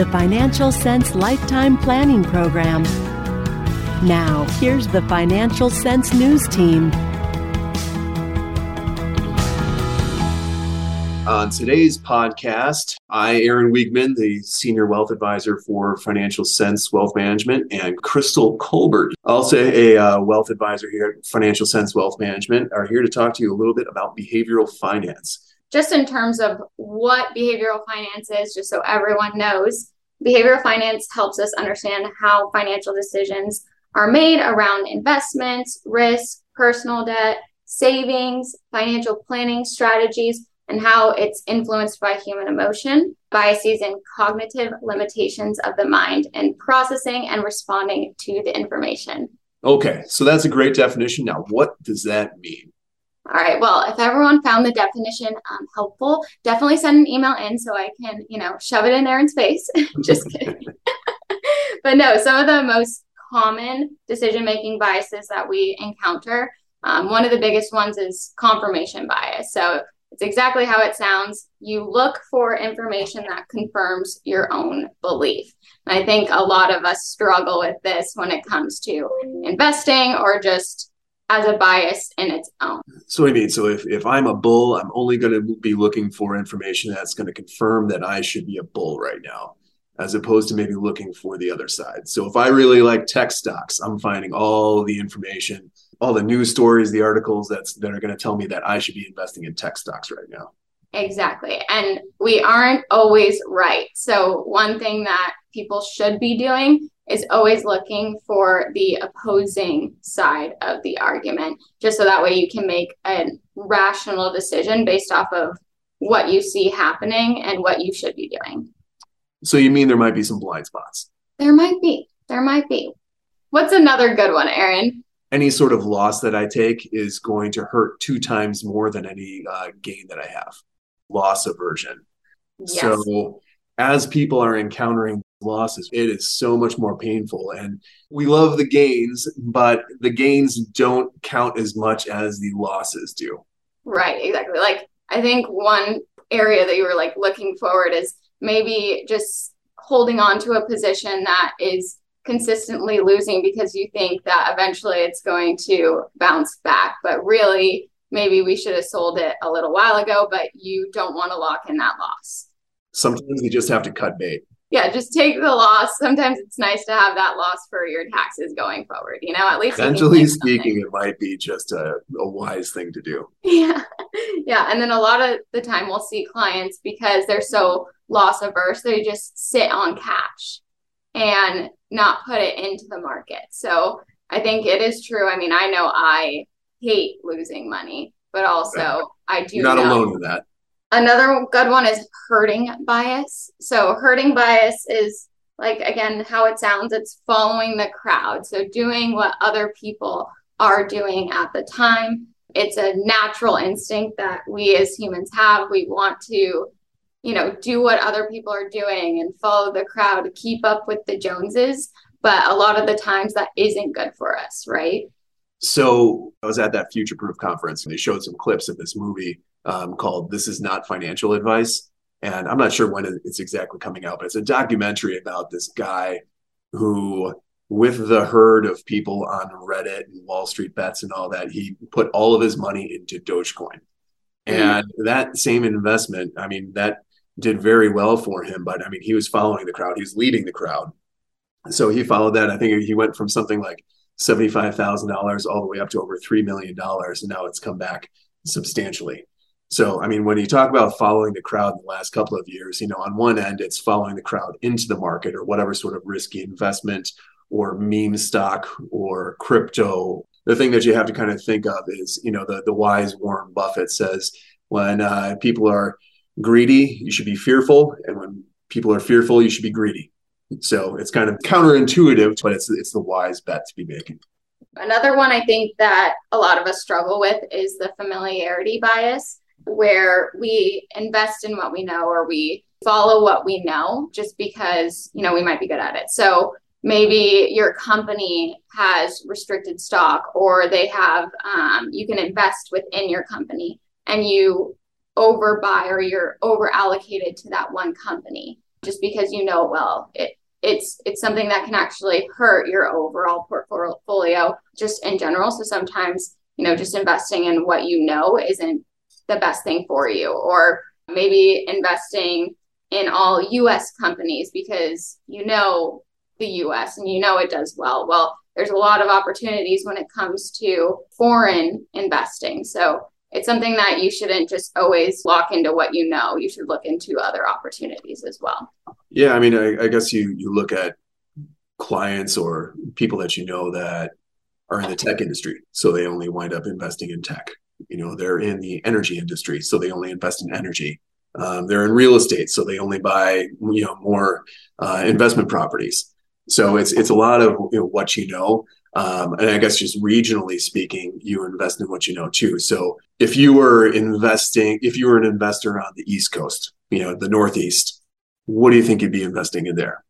the Financial Sense Lifetime Planning Program. Now, here's the Financial Sense News Team. On today's podcast, I, Aaron Wiegman, the Senior Wealth Advisor for Financial Sense Wealth Management, and Crystal Colbert, also a uh, wealth advisor here at Financial Sense Wealth Management, are here to talk to you a little bit about behavioral finance just in terms of what behavioral finance is, just so everyone knows, behavioral finance helps us understand how financial decisions are made around investments, risk, personal debt, savings, financial planning strategies, and how it's influenced by human emotion, biases, and cognitive limitations of the mind in processing and responding to the information. Okay, so that's a great definition. Now, what does that mean? All right. Well, if everyone found the definition um, helpful, definitely send an email in so I can, you know, shove it in Aaron's face. Just kidding. but no, some of the most common decision making biases that we encounter, um, one of the biggest ones is confirmation bias. So it's exactly how it sounds. You look for information that confirms your own belief. And I think a lot of us struggle with this when it comes to investing or just as a bias in its own. So I mean, so if, if I'm a bull, I'm only going to be looking for information that's going to confirm that I should be a bull right now, as opposed to maybe looking for the other side. So if I really like tech stocks, I'm finding all the information, all the news stories, the articles that's that are going to tell me that I should be investing in tech stocks right now. Exactly. And we aren't always right. So one thing that people should be doing is always looking for the opposing side of the argument, just so that way you can make a rational decision based off of what you see happening and what you should be doing. So you mean there might be some blind spots? There might be. There might be. What's another good one, Aaron? Any sort of loss that I take is going to hurt two times more than any uh, gain that I have. Loss aversion. Yes. So as people are encountering losses. It is so much more painful. And we love the gains, but the gains don't count as much as the losses do. Right, exactly. Like, I think one area that you were like looking forward is maybe just holding on to a position that is consistently losing because you think that eventually it's going to bounce back. But really, maybe we should have sold it a little while ago, but you don't want to lock in that loss. Sometimes you just have to cut bait yeah, just take the loss. Sometimes it's nice to have that loss for your taxes going forward. You know, at least mentally speaking, it might be just a, a wise thing to do. Yeah. Yeah. And then a lot of the time we'll see clients because they're so loss averse, they just sit on cash and not put it into the market. So I think it is true. I mean, I know I hate losing money, but also I do. You're not know, alone in that. Another good one is herding bias. So, herding bias is like, again, how it sounds it's following the crowd. So, doing what other people are doing at the time. It's a natural instinct that we as humans have. We want to, you know, do what other people are doing and follow the crowd keep up with the Joneses. But a lot of the times that isn't good for us, right? So I was at that Future Proof conference and they showed some clips of this movie um, called This Is Not Financial Advice. And I'm not sure when it's exactly coming out, but it's a documentary about this guy who, with the herd of people on Reddit and Wall Street bets and all that, he put all of his money into Dogecoin. Mm-hmm. And that same investment, I mean, that did very well for him, but I mean, he was following the crowd, he was leading the crowd. So he followed that. I think he went from something like $75,000 all the way up to over $3 million. And now it's come back substantially. So, I mean, when you talk about following the crowd in the last couple of years, you know, on one end, it's following the crowd into the market or whatever sort of risky investment or meme stock or crypto. The thing that you have to kind of think of is, you know, the, the wise Warren Buffett says when uh, people are greedy, you should be fearful. And when people are fearful, you should be greedy. So it's kind of counterintuitive, but it's, it's the wise bet to be making. Another one I think that a lot of us struggle with is the familiarity bias where we invest in what we know or we follow what we know just because, you know, we might be good at it. So maybe your company has restricted stock or they have, um, you can invest within your company and you overbuy or you're over allocated to that one company. just because you know well. It it's it's something that can actually hurt your overall portfolio just in general. So sometimes, you know, just investing in what you know isn't the best thing for you or maybe investing in all US companies because you know the US and you know it does well. Well, there's a lot of opportunities when it comes to foreign investing. So it's something that you shouldn't just always lock into what you know. You should look into other opportunities as well. Yeah, I mean, I, I guess you you look at clients or people that you know that are in the tech industry, so they only wind up investing in tech. You know, they're in the energy industry, so they only invest in energy. Um, they're in real estate, so they only buy you know more uh, investment properties. So it's it's a lot of you know, what you know. Um, and I guess just regionally speaking, you invest in what you know too. So if you were investing, if you were an investor on the East Coast, you know, the Northeast, what do you think you'd be investing in there?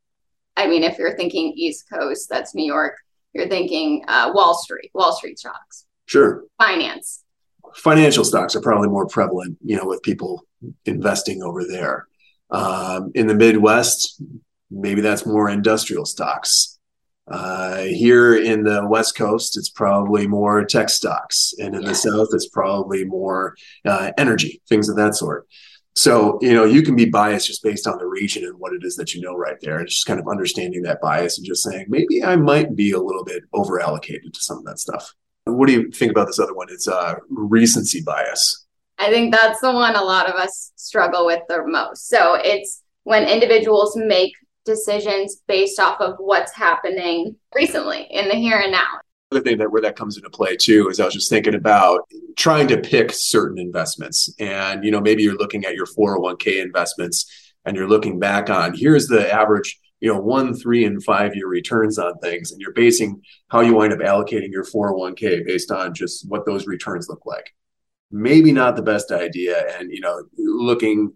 I mean, if you're thinking East Coast, that's New York. You're thinking uh, Wall Street, Wall Street stocks. Sure. Finance. Financial stocks are probably more prevalent, you know, with people investing over there. Um, in the Midwest, maybe that's more industrial stocks. Uh, here in the West Coast, it's probably more tech stocks, and in yeah. the South, it's probably more uh, energy, things of that sort. So, you know, you can be biased just based on the region and what it is that you know right there. And just kind of understanding that bias and just saying, maybe I might be a little bit over allocated to some of that stuff. What do you think about this other one? It's uh, recency bias. I think that's the one a lot of us struggle with the most. So it's when individuals make decisions based off of what's happening recently in the here and now. Other thing that where that comes into play too is I was just thinking about trying to pick certain investments, and you know maybe you're looking at your 401k investments and you're looking back on here's the average you know one three and five year returns on things. And you're basing how you wind up allocating your 401k based on just what those returns look like. Maybe not the best idea. And you know looking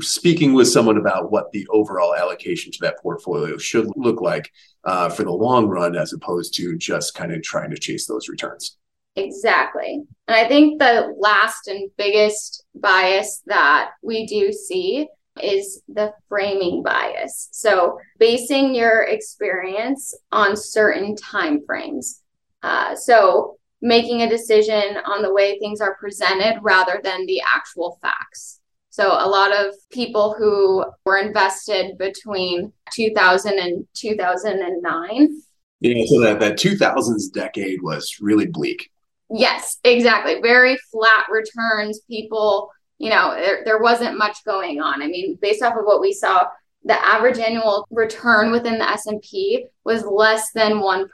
speaking with someone about what the overall allocation to that portfolio should look like uh, for the long run as opposed to just kind of trying to chase those returns. Exactly. And i think the last and biggest bias that we do see is the framing bias. So basing your experience on certain time frames uh, so making a decision on the way things are presented rather than the actual facts so a lot of people who were invested between 2000 and 2009. Yeah, so that, that 2000s decade was really bleak. Yes, exactly. Very flat returns. People, you know, there, there wasn't much going on. I mean, based off of what we saw, the average annual return within the S&P was less than 1%.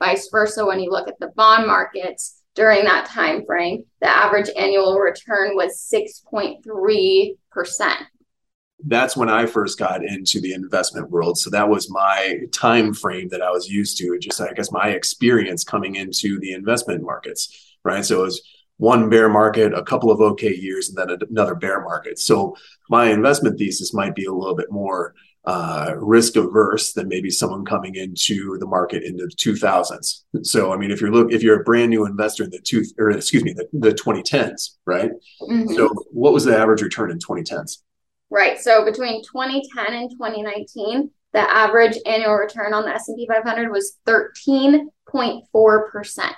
Vice versa, when you look at the bond markets, during that time frame, the average annual return was 6.3%. That's when I first got into the investment world. So that was my time frame that I was used to. Just I guess my experience coming into the investment markets, right? So it was one bear market, a couple of okay years, and then another bear market. So my investment thesis might be a little bit more uh, risk averse than maybe someone coming into the market in the 2000s. So, I mean, if you're look if you're a brand new investor in the two or excuse me, the, the 2010s, right? Mm-hmm. So, what was the average return in 2010s? Right. So, between 2010 and 2019, the average annual return on the S&P 500 was 13.4 percent,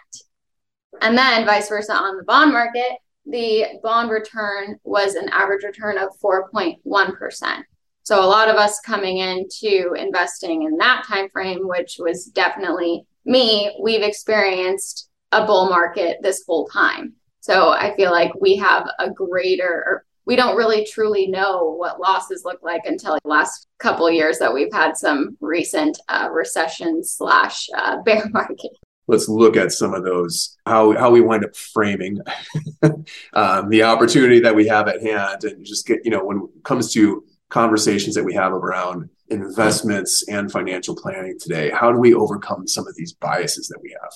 and then vice versa on the bond market, the bond return was an average return of 4.1 percent. So a lot of us coming into investing in that time frame, which was definitely me, we've experienced a bull market this whole time. So I feel like we have a greater we don't really truly know what losses look like until the last couple years that we've had some recent uh, recession slash uh, bear market let's look at some of those how how we wind up framing um, the opportunity that we have at hand and just get you know when it comes to conversations that we have around investments and financial planning today how do we overcome some of these biases that we have?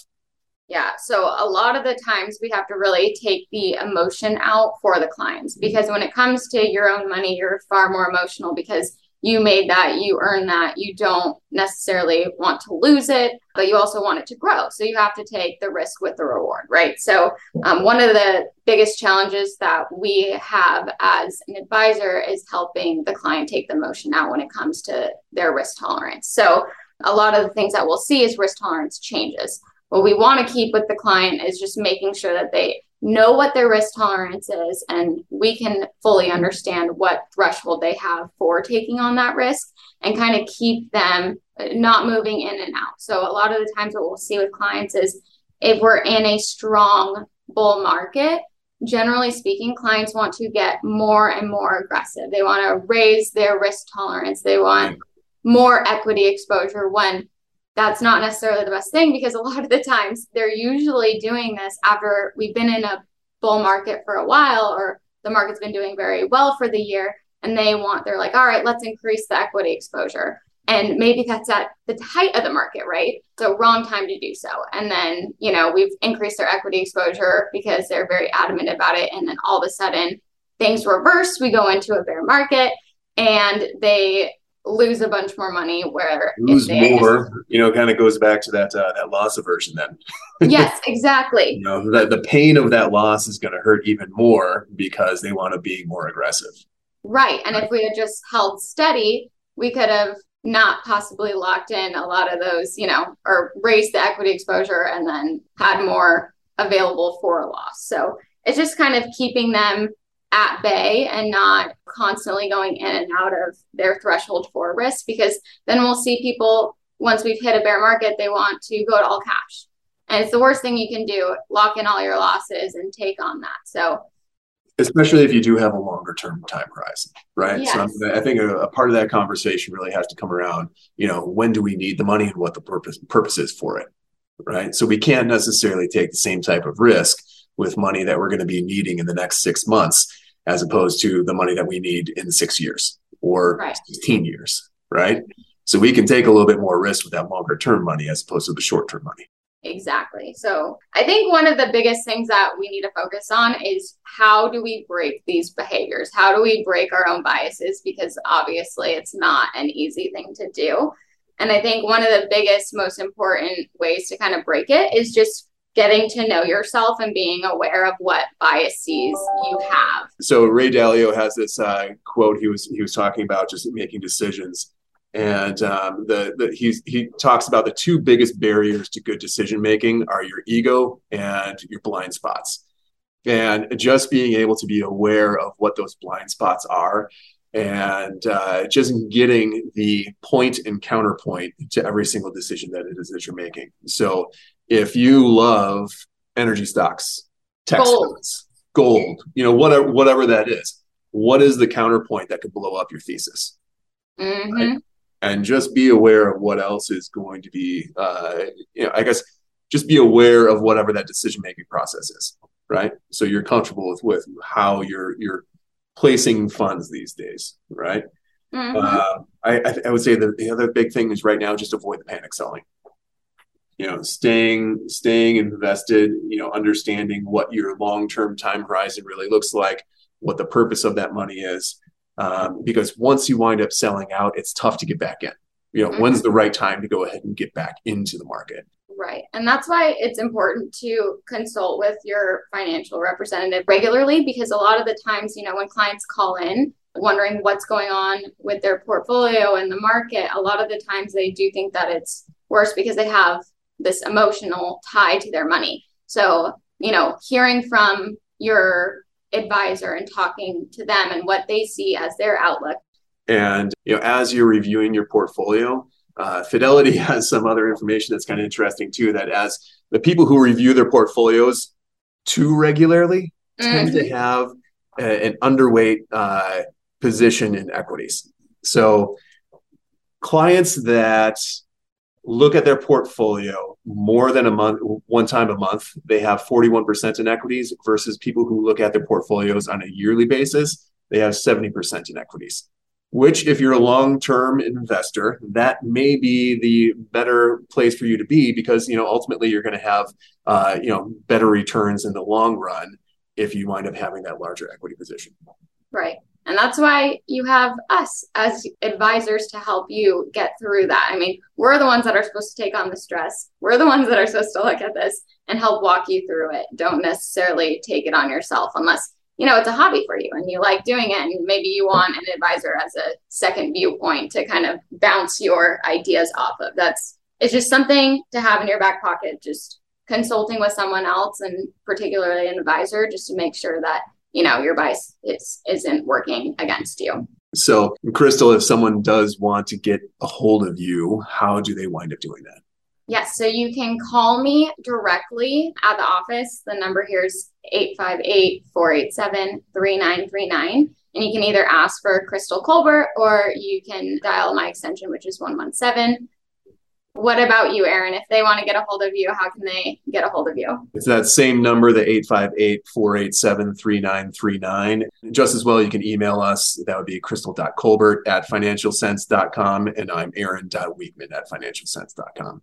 Yeah so a lot of the times we have to really take the emotion out for the clients because when it comes to your own money you're far more emotional because you made that, you earn that. You don't necessarily want to lose it, but you also want it to grow. So you have to take the risk with the reward, right? So, um, one of the biggest challenges that we have as an advisor is helping the client take the motion out when it comes to their risk tolerance. So, a lot of the things that we'll see is risk tolerance changes. What we want to keep with the client is just making sure that they know what their risk tolerance is and we can fully understand what threshold they have for taking on that risk and kind of keep them uh, not moving in and out. So a lot of the times what we'll see with clients is if we're in a strong bull market, generally speaking, clients want to get more and more aggressive. They want to raise their risk tolerance. They want more equity exposure when that's not necessarily the best thing because a lot of the times they're usually doing this after we've been in a bull market for a while or the market's been doing very well for the year and they want they're like all right let's increase the equity exposure. And maybe that's at the height of the market right? So wrong time to do so. And then you know we've increased their equity exposure because they're very adamant about it. And then all of a sudden things reverse. We go into a bear market and they lose a bunch more money where lose more you know kind of goes back to that uh, that loss aversion then. Yes exactly. You know that the pain of that loss is going to hurt even more because they want to be more aggressive. Right and right. if we had just held steady we could have not possibly locked in a lot of those you know or raised the equity exposure and then had more available for a loss. So it's just kind of keeping them at bay and not constantly going in and out of their threshold for risk because then we'll see people once we've hit a bear market they want to go to all cash. And it's the worst thing you can do lock in all your losses and take on that. So especially if you do have a longer term time horizon right? Yes. so i think a, a, part of that conversation really has to come around you know when do we need the money and what the purpose purpose is for it right? So we can't necessarily take the same type of risk with money that we're going to be needing in the next six months as opposed to the money that we need in six years or right. 16 years, right? So we can take a little bit more risk with that longer term money as opposed to the short term money. Exactly. So I think one of the biggest things that we need to focus on is how do we break these behaviors? How do we break our own biases? Because obviously it's not an easy thing to do. And I think one of the biggest, most important ways to kind of break it is just getting to know yourself and being aware of what biases you have. So Ray Dalio has this uh, quote he was he was talking about just making decisions, and um, the, the he's he talks about the two biggest barriers to good decision making are your ego and your blind spots, and just being able to be aware of what those blind spots are. And uh, just getting the point and counterpoint to every single decision that it is that you're making. So if you love energy stocks, tech gold. stocks, gold, you know, whatever whatever that is, what is the counterpoint that could blow up your thesis? Mm-hmm. Right? And just be aware of what else is going to be, uh, you know, I guess just be aware of whatever that decision making process is, right? So you're comfortable with with how you're you're placing funds these days, right? Mm-hmm. Uh, I, I would say that the other big thing is right now just avoid the panic selling you know staying staying invested you know understanding what your long-term time horizon really looks like what the purpose of that money is um, because once you wind up selling out it's tough to get back in. You know mm-hmm. when's the right time to go ahead and get back into the market? Right. And that's why it's important to consult with your financial representative regularly because a lot of the times you know when clients call in wondering what's going on with their portfolio and the market a lot of the times they do think that it's worse because they have this emotional tie to their money. So, you know, hearing from your advisor and talking to them and what they see as their outlook. And, you know, as you're reviewing your portfolio, uh, Fidelity has some other information that's kind of interesting too. That as the people who review their portfolios too regularly mm-hmm. tend to mm-hmm. have a, an underweight uh, position in equities. So clients that look at their portfolio more than a month, one time a month, they have 41% in equities versus people who look at their portfolios on a yearly basis, they have 70% in equities. Which, if you're a long term investor, that may be the better place for you to be because you know ultimately you're going to have uh, you know better returns in the long run if you wind up having that larger equity position. Right. And that's why you have us as advisors to help you get through that. I mean, we're the ones that are supposed to take on the stress. We're the ones that are supposed to look at this and help walk you through it. Don't necessarily take it on yourself unless, you know, it's a hobby for you and you like doing it. And maybe you want an advisor as a second viewpoint to kind of bounce your ideas off of. That's, it's just something to have in your back pocket, just consulting with someone else and particularly an advisor just to make sure that you know your bias is, isn't working against you. So crystal if someone does want to get a hold of you how do they wind up doing that? Yes so you can call me directly at the office. The number here is 858-487-3939 and you can either ask for crystal colbert or you can dial my extension which is 117 what about you, Aaron? If they want to get a hold of you, how can they get a hold of you? It's that same number, the 858 487 3939. Just as well, you can email us. That would be crystal.colbert at financialsense.com. And I'm aaron.wiegman at financialsense.com.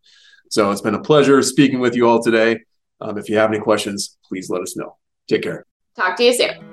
So it's been a pleasure speaking with you all today. Um, if you have any questions, please let us know. Take care. Talk to you soon.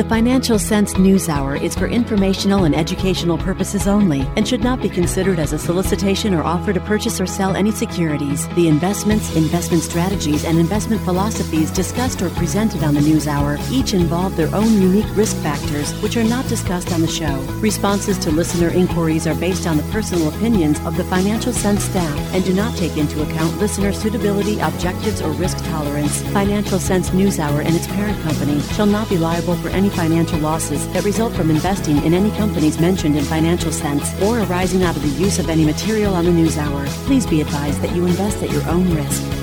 The Financial Sense News Hour is for informational and educational purposes only and should not be considered as a solicitation or offer to purchase or sell any securities. The investments, investment strategies, and investment philosophies discussed or presented on the News Hour each involve their own unique risk factors, which are not discussed on the show. Responses to listener inquiries are based on the personal opinions of the Financial Sense staff and do not take into account listener suitability, objectives, or risk tolerance. Financial Sense News Hour and its parent company shall not be liable for any financial losses that result from investing in any companies mentioned in Financial Sense or arising out of the use of any material on the news hour. Please be advised that you invest at your own risk.